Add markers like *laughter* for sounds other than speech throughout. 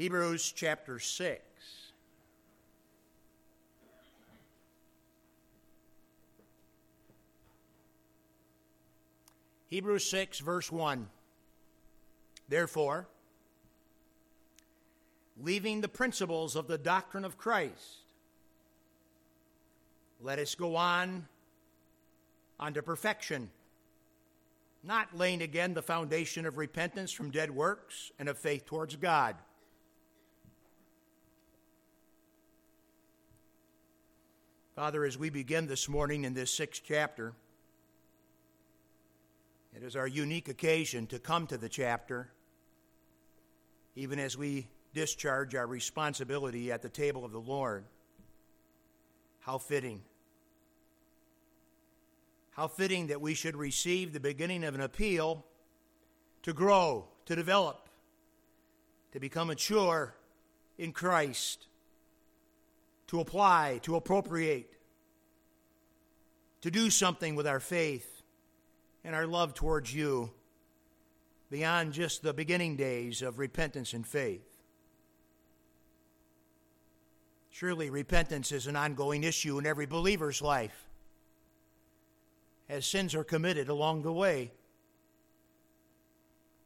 Hebrews chapter 6. Hebrews 6, verse 1. Therefore, leaving the principles of the doctrine of Christ, let us go on unto perfection, not laying again the foundation of repentance from dead works and of faith towards God. Father, as we begin this morning in this sixth chapter, it is our unique occasion to come to the chapter, even as we discharge our responsibility at the table of the Lord. How fitting. How fitting that we should receive the beginning of an appeal to grow, to develop, to become mature in Christ, to apply, to appropriate, to do something with our faith and our love towards you beyond just the beginning days of repentance and faith. Surely repentance is an ongoing issue in every believer's life as sins are committed along the way.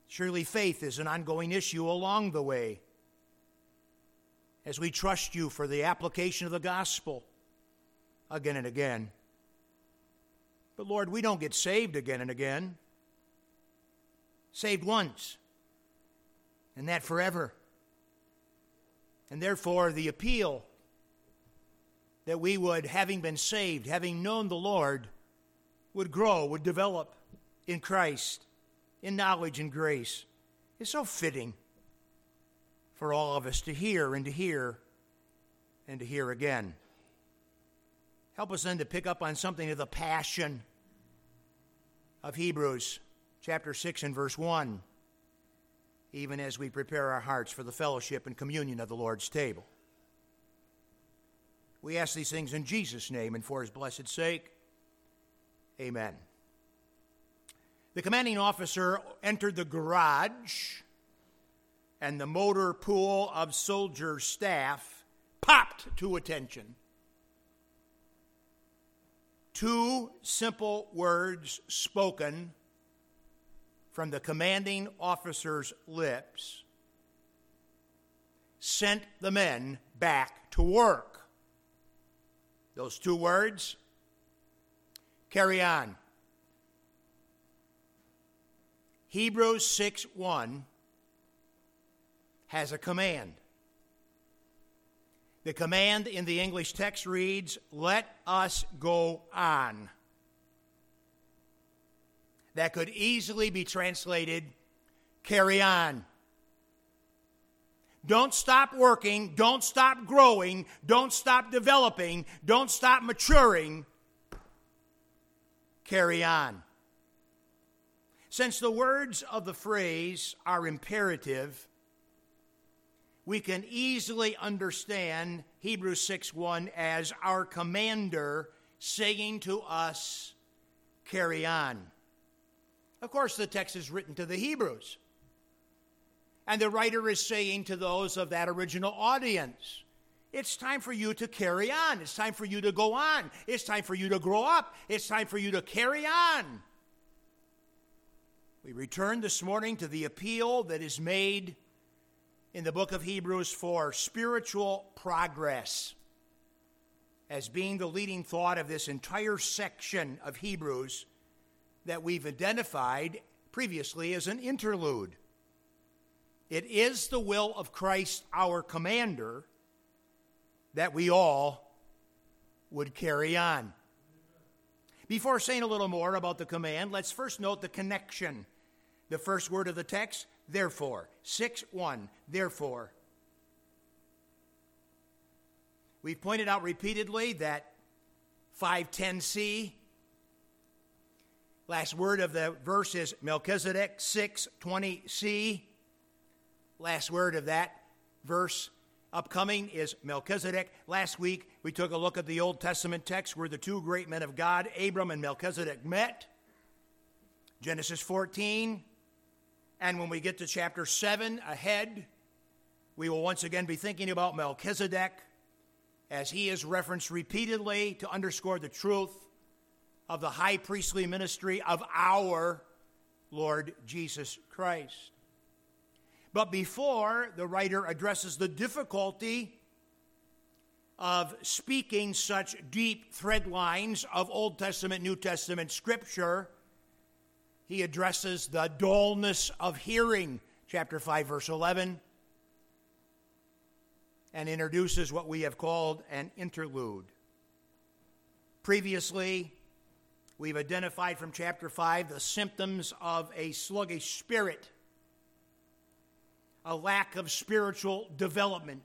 Surely faith is an ongoing issue along the way as we trust you for the application of the gospel again and again. But Lord, we don't get saved again and again. Saved once, and that forever. And therefore, the appeal that we would, having been saved, having known the Lord, would grow, would develop in Christ, in knowledge and grace, is so fitting for all of us to hear and to hear and to hear again. Help us then to pick up on something of the passion of Hebrews chapter 6 and verse 1, even as we prepare our hearts for the fellowship and communion of the Lord's table. We ask these things in Jesus' name and for his blessed sake. Amen. The commanding officer entered the garage, and the motor pool of soldier staff popped to attention. Two simple words spoken from the commanding officer's lips sent the men back to work. Those two words carry on. Hebrews 6 1 has a command. The command in the English text reads, Let us go on. That could easily be translated, Carry on. Don't stop working. Don't stop growing. Don't stop developing. Don't stop maturing. Carry on. Since the words of the phrase are imperative, we can easily understand Hebrews 6 1 as our commander saying to us, carry on. Of course, the text is written to the Hebrews. And the writer is saying to those of that original audience, it's time for you to carry on. It's time for you to go on. It's time for you to grow up. It's time for you to carry on. We return this morning to the appeal that is made in the book of Hebrews for spiritual progress as being the leading thought of this entire section of Hebrews that we've identified previously as an interlude. It is the will of Christ, our commander, that we all would carry on. Before saying a little more about the command, let's first note the connection. The first word of the text, therefore. 6 1, therefore. We've pointed out repeatedly that 510c, last word of the verse is Melchizedek 620c. Last word of that verse upcoming is Melchizedek. Last week we took a look at the Old Testament text where the two great men of God, Abram and Melchizedek, met. Genesis 14, and when we get to chapter 7 ahead, We will once again be thinking about Melchizedek as he is referenced repeatedly to underscore the truth of the high priestly ministry of our Lord Jesus Christ. But before the writer addresses the difficulty of speaking such deep thread lines of Old Testament, New Testament scripture, he addresses the dullness of hearing, chapter 5, verse 11, and introduces what we have called an interlude. Previously, we've identified from chapter 5 the symptoms of a sluggish spirit, a lack of spiritual development,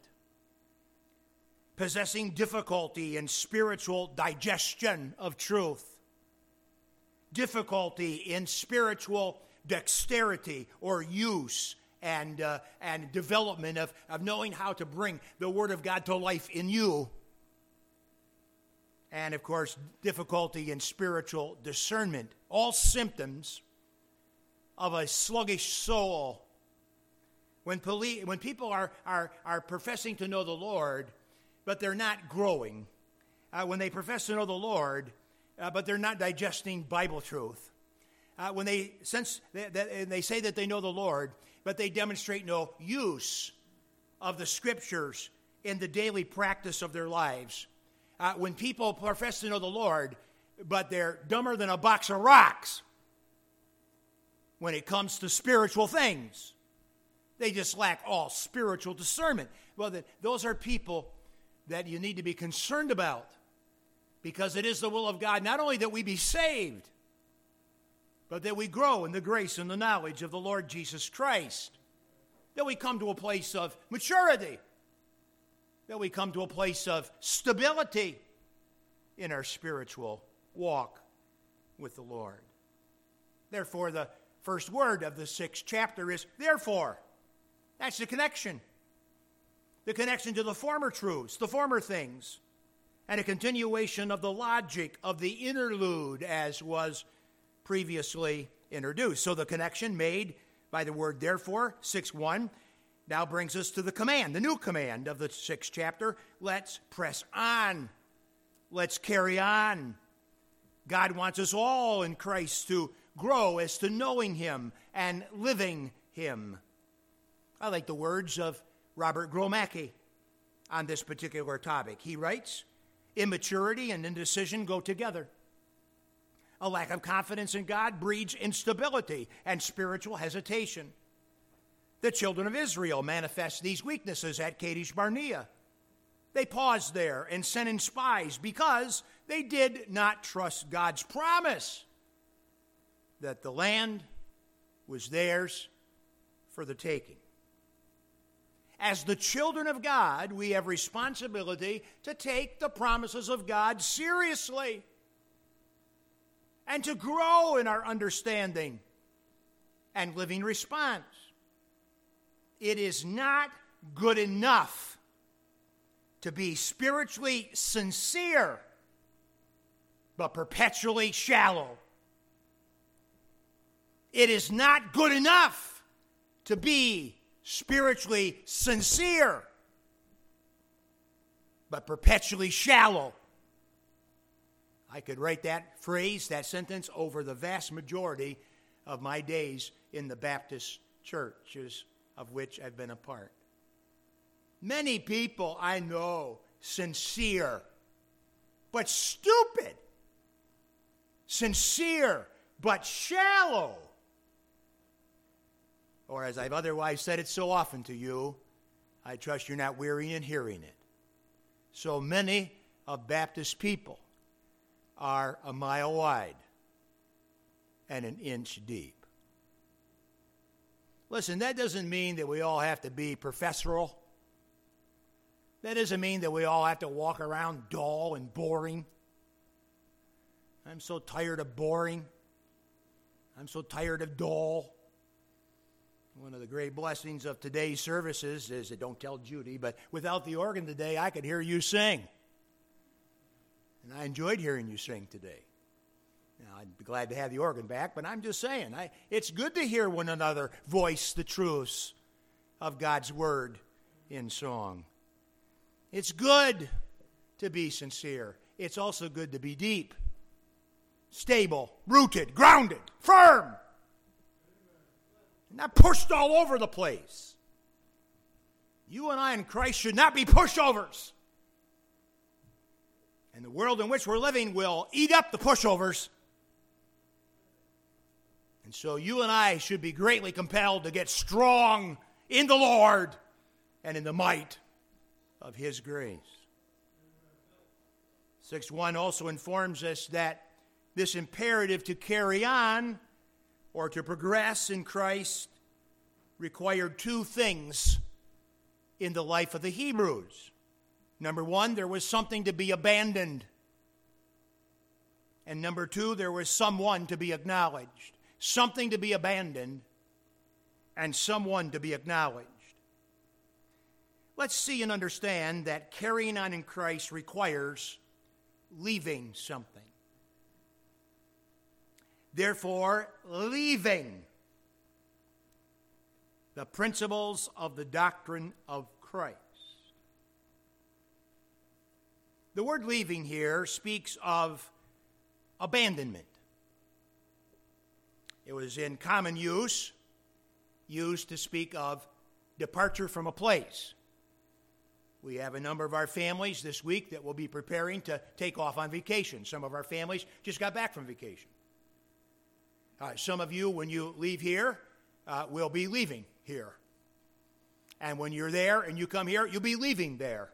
possessing difficulty in spiritual digestion of truth, difficulty in spiritual dexterity or use and, uh, and development of, of knowing how to bring the Word of God to life in you. And of course, difficulty in spiritual discernment. All symptoms of a sluggish soul. When, poli- when people are, are, are professing to know the Lord, but they're not growing, uh, when they profess to know the Lord, uh, but they're not digesting Bible truth, uh, when they sense that, that, and they say that they know the Lord, but they demonstrate no use of the scriptures in the daily practice of their lives. Uh, when people profess to know the Lord, but they're dumber than a box of rocks when it comes to spiritual things. They just lack all spiritual discernment. Well, then, those are people that you need to be concerned about because it is the will of God not only that we be saved, but that we grow in the grace and the knowledge of the Lord Jesus Christ. That we come to a place of maturity. That we come to a place of stability in our spiritual walk with the Lord. Therefore, the first word of the sixth chapter is therefore. That's the connection. The connection to the former truths, the former things, and a continuation of the logic of the interlude as was previously introduced. So the connection made by the word therefore, 6 1, now brings us to the command, the new command of the sixth chapter. Let's press on. Let's carry on. God wants us all in Christ to grow as to knowing Him and living Him. I like the words of Robert Gromacki on this particular topic. He writes Immaturity and indecision go together. A lack of confidence in God breeds instability and spiritual hesitation. The children of Israel manifest these weaknesses at Kadesh Barnea. They paused there and sent in spies because they did not trust God's promise that the land was theirs for the taking. As the children of God, we have responsibility to take the promises of God seriously and to grow in our understanding and living response. It is not good enough to be spiritually sincere, but perpetually shallow. It is not good enough to be spiritually sincere, but perpetually shallow. I could write that phrase, that sentence, over the vast majority of my days in the Baptist churches of which I've been a part. Many people I know sincere, but stupid. Sincere, but shallow. Or, as I've otherwise said it so often to you, I trust you're not weary in hearing it. So many of Baptist people are a mile wide and an inch deep. Listen, that doesn't mean that we all have to be professorial. That doesn't mean that we all have to walk around dull and boring. I'm so tired of boring. I'm so tired of dull. One of the great blessings of today's services is that don't tell Judy, but without the organ today, I could hear you sing. And I enjoyed hearing you sing today. Now, I'd be glad to have the organ back, but I'm just saying, I, it's good to hear one another voice the truths of God's Word in song. It's good to be sincere, it's also good to be deep, stable, rooted, grounded, firm, not pushed all over the place. You and I in Christ should not be pushovers. And the world in which we're living will eat up the pushovers. And so you and I should be greatly compelled to get strong in the Lord and in the might of His grace. 6 1 also informs us that this imperative to carry on or to progress in Christ required two things in the life of the Hebrews. Number one, there was something to be abandoned. And number two, there was someone to be acknowledged. Something to be abandoned and someone to be acknowledged. Let's see and understand that carrying on in Christ requires leaving something. Therefore, leaving the principles of the doctrine of Christ. The word leaving here speaks of abandonment. It was in common use, used to speak of departure from a place. We have a number of our families this week that will be preparing to take off on vacation. Some of our families just got back from vacation. Uh, some of you, when you leave here, uh, will be leaving here. And when you're there and you come here, you'll be leaving there.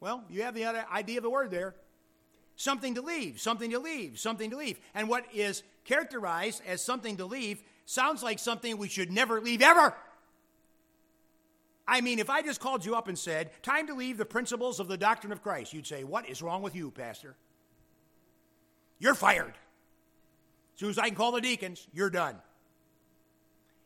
Well, you have the idea of the word there. Something to leave, something to leave, something to leave. And what is characterized as something to leave sounds like something we should never leave ever. I mean, if I just called you up and said, time to leave the principles of the doctrine of Christ, you'd say, What is wrong with you, Pastor? You're fired. As soon as I can call the deacons, you're done.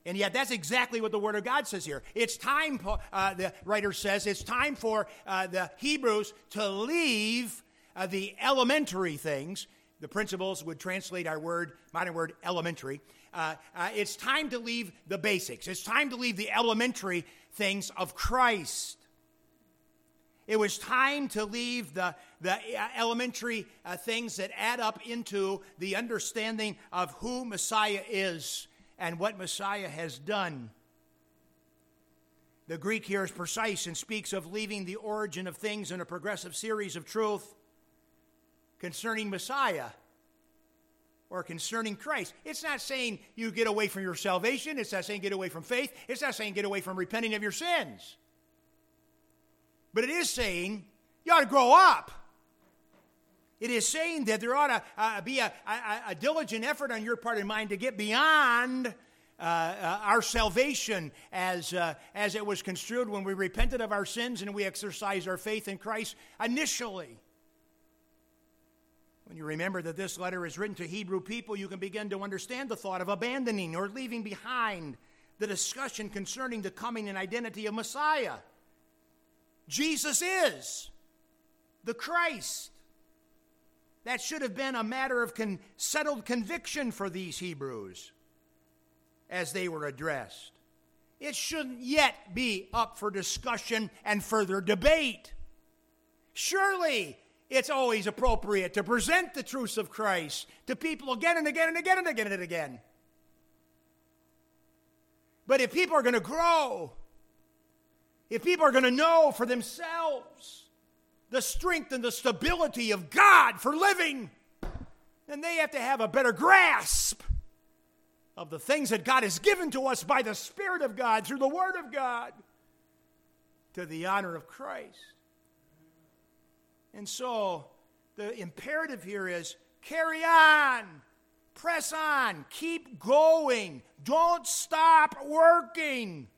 And yet, that's exactly what the Word of God says here. It's time, uh, the writer says, it's time for uh, the Hebrews to leave uh, the elementary things. The principles would translate our word, modern word, elementary. Uh, uh, it's time to leave the basics. It's time to leave the elementary things of Christ. It was time to leave the, the uh, elementary things that add up into the understanding of who Messiah is and what Messiah has done. The Greek here is precise and speaks of leaving the origin of things in a progressive series of truth concerning Messiah or concerning Christ. It's not saying you get away from your salvation, it's not saying get away from faith, it's not saying get away from repenting of your sins. But it is saying you ought to grow up. It is saying that there ought to uh, be a, a, a, diligent effort on your part and mine to get beyond uh, uh, our salvation as, uh, as it was construed when we repented of our sins and we exercised our faith in Christ initially. When you remember that this letter is written to Hebrew people, you can begin to understand the thought of abandoning or leaving behind the discussion concerning the coming and identity of Messiah. Jesus is the Christ. That should have been a matter of con- settled conviction for these Hebrews as they were addressed. It shouldn't yet be up for discussion and further debate. Surely it's always appropriate to present the truths of Christ to people again and again and again and again and again. But if people are going to grow, if people are going to know for themselves, the strength and the stability of God for living, then they have to have a better grasp of the things that God has given to us by the Spirit of God through the Word of God to the honor of Christ. And so the imperative here is carry on, press on, keep going, don't stop working.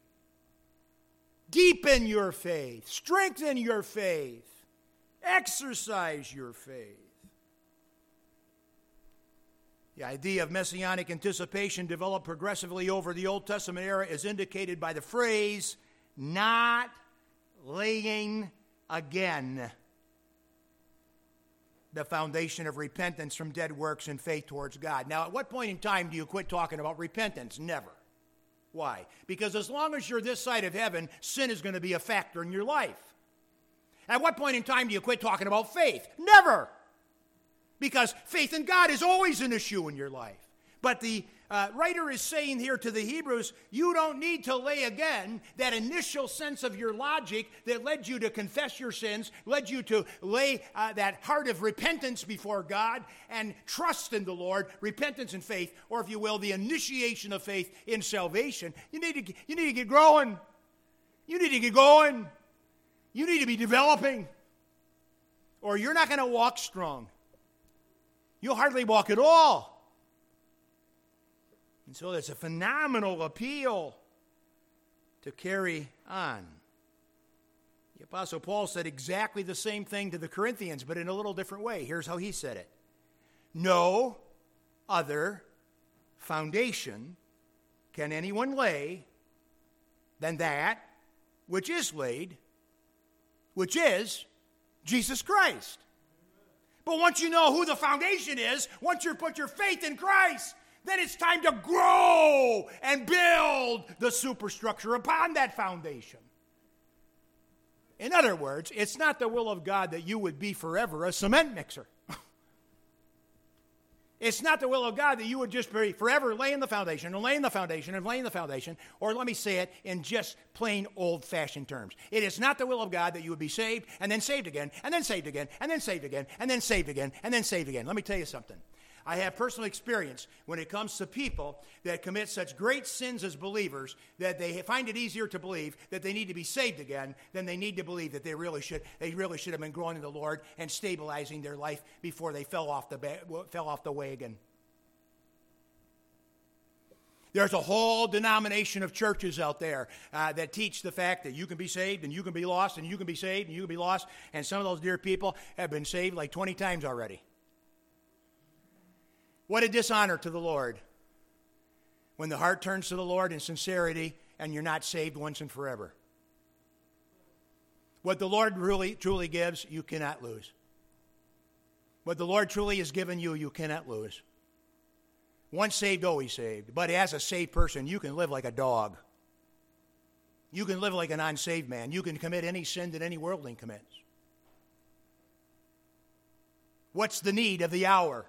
Deepen your faith, strengthen your faith. Exercise your faith. The idea of messianic anticipation developed progressively over the Old Testament era is indicated by the phrase, not laying again the foundation of repentance from dead works and faith towards God. Now, at what point in time do you quit talking about repentance? Never. Why? Because as long as you're this side of heaven, sin is going to be a factor in your life. At what point in time do you quit talking about faith? Never. Because faith in God is always an issue in your life. But the uh, writer is saying here to the Hebrews, you don't need to lay again that initial sense of your logic that led you to confess your sins, led you to lay uh, that heart of repentance before God and trust in the Lord, repentance and faith, or if you will, the initiation of faith in salvation. You need to, you need to get growing. You need to get going. You need to be developing. Or you're not going to walk strong. You'll hardly walk at all. And so there's a phenomenal appeal to carry on. The Apostle Paul said exactly the same thing to the Corinthians, but in a little different way. Here's how he said it No other foundation can anyone lay than that which is laid, which is Jesus Christ. But once you know who the foundation is, once you put your faith in Christ, then it's time to grow and build the superstructure upon that foundation. In other words, it's not the will of God that you would be forever a cement mixer. *laughs* It's not the will of God that you would just be forever laying the foundation and laying the foundation and laying the foundation, or let me say it in just plain old fashioned terms. It is not the will of God that you would be saved and then saved again, and then saved again, and then saved again, and then saved again, and then saved again. Let me tell you something. I have personal experience when it comes to people that commit such great sins as believers that they find it easier to believe that they need to be saved again than they need to believe that they really should they really should have been growing in the Lord and stabilizing their life before they fell off the fell off the wagon. There's a whole denomination of churches out there uh, that teach the fact that you can be saved and you can be lost and you can be saved and you can be lost. And some of those dear people have been saved like 20 times already. What a dishonor to the Lord when the heart turns to the Lord in sincerity and you're not saved once and forever. What the Lord really truly gives, you cannot lose. What the Lord truly has given you, you cannot lose. Once saved, always saved. But as a saved person, you can live like a dog. You can live like an unsaved man. You can commit any sin that any worldling commits. What's the need of the hour?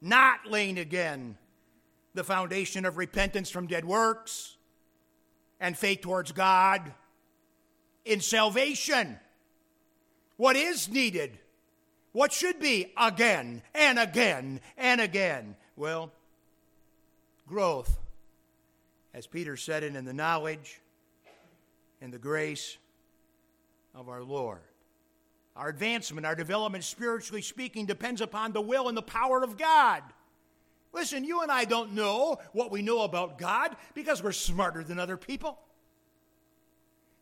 Not laying again the foundation of repentance from dead works and faith towards God in salvation. What is needed? What should be again and again and again? Well, growth, as Peter said it, in the knowledge and the grace of our Lord. Our advancement, our development, spiritually speaking, depends upon the will and the power of God. Listen, you and I don't know what we know about God because we're smarter than other people.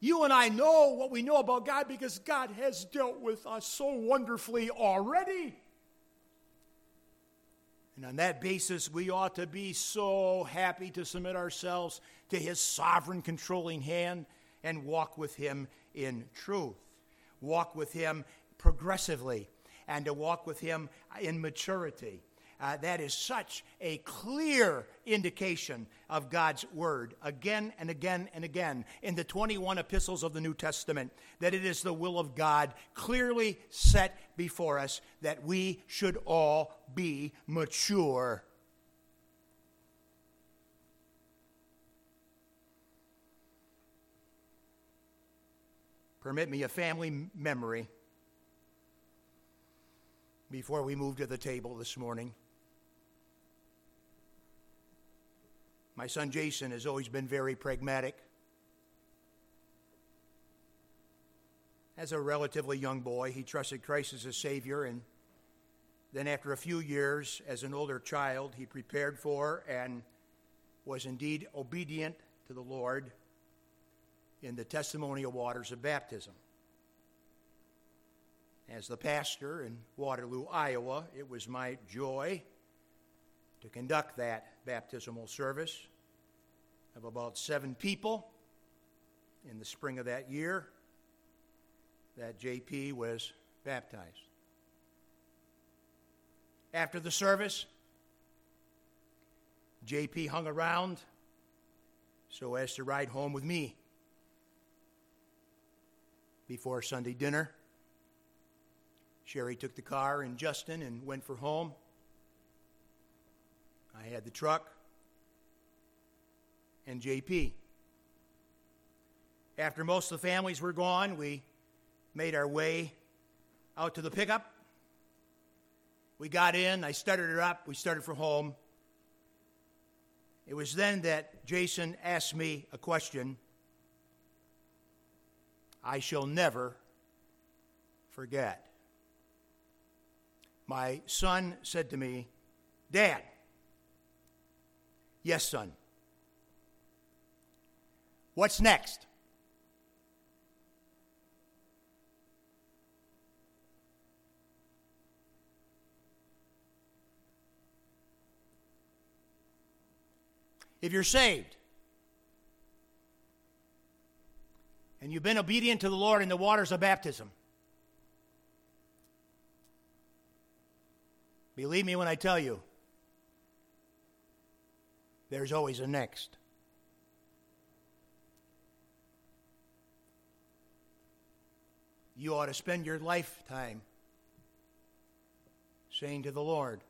You and I know what we know about God because God has dealt with us so wonderfully already. And on that basis, we ought to be so happy to submit ourselves to His sovereign, controlling hand and walk with Him in truth walk with Him progressively and to walk with Him in maturity. Uh, that is such a clear indication of God's Word again and again and again in the 21 epistles of the New Testament that it is the will of God clearly set before us that we should all be mature. Permit me a family memory before we move to the table this morning. My son Jason has always been very pragmatic. As a relatively young boy, he trusted Christ as a Savior, and then after a few years, as an older child, he prepared for and was indeed obedient to the Lord in the testimonial waters of baptism. As the pastor in Waterloo, Iowa, it was my joy to conduct that baptismal service of about seven people in the spring of that year that JP was baptized. After the service, JP hung around so as to ride home with me before Sunday dinner. Sherry took the car and Justin and went for home. I had the truck and JP. After most of the families were gone, we made our way out to the pickup. We got in, I started her up, we started for home. It was then that Jason asked me a question I shall never forget. My son said to me, Dad, yes, son, what's next? if you're saved and you've been obedient to the Lord in the waters of baptism, believe me when I tell you, there's always a next. You ought to spend your lifetime saying to the Lord,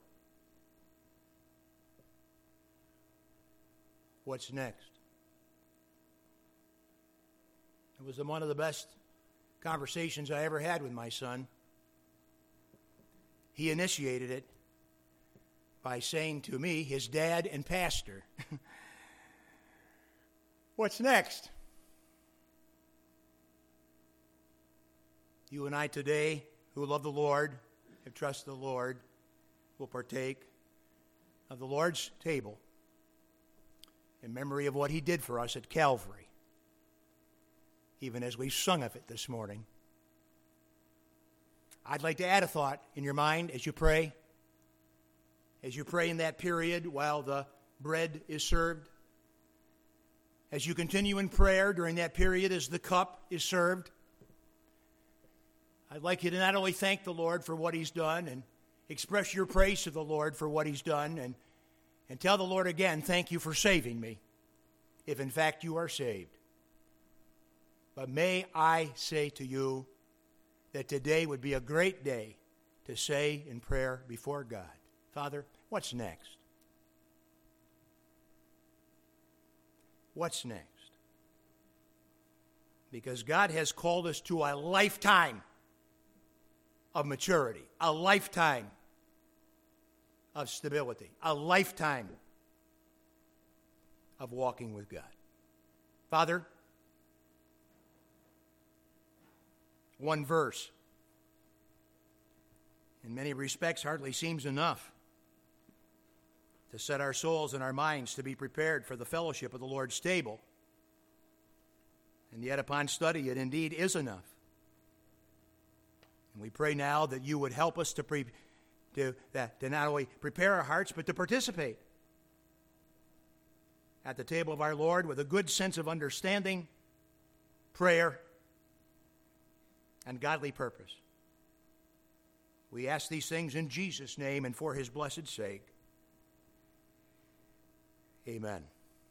what's next. It was one of the best conversations I ever had with my son. He initiated it by saying to me, his dad and pastor, *laughs* What's next? You and I today, who love the Lord, have trusted the Lord, will partake of the Lord's table in memory of what he did for us at Calvary, even as we sung of it this morning. I'd like to add a thought in your mind as you pray. As you pray in that period while the bread is served. As you continue in prayer during that period as the cup is served. I'd like you to not only thank the Lord for what He's done and express your praise to the Lord for what He's done and and tell the Lord again, thank you for saving me, if in fact you are saved. But may I say to you that today would be a great day to say in prayer before God, Father, what's next? What's next? Because God has called us to a lifetime of maturity, a lifetime of stability, a lifetime of walking with God. Father, one verse, in many respects, hardly seems enough to set our souls and our minds to be prepared for the fellowship of the Lord's table. And yet, upon study, it indeed is enough. And we pray now that you would help us to prepare to, that, to not only prepare our hearts, but to participate at the table of our Lord with a good sense of understanding, prayer, and godly purpose. We ask these things in Jesus' name and for his blessed sake. Amen.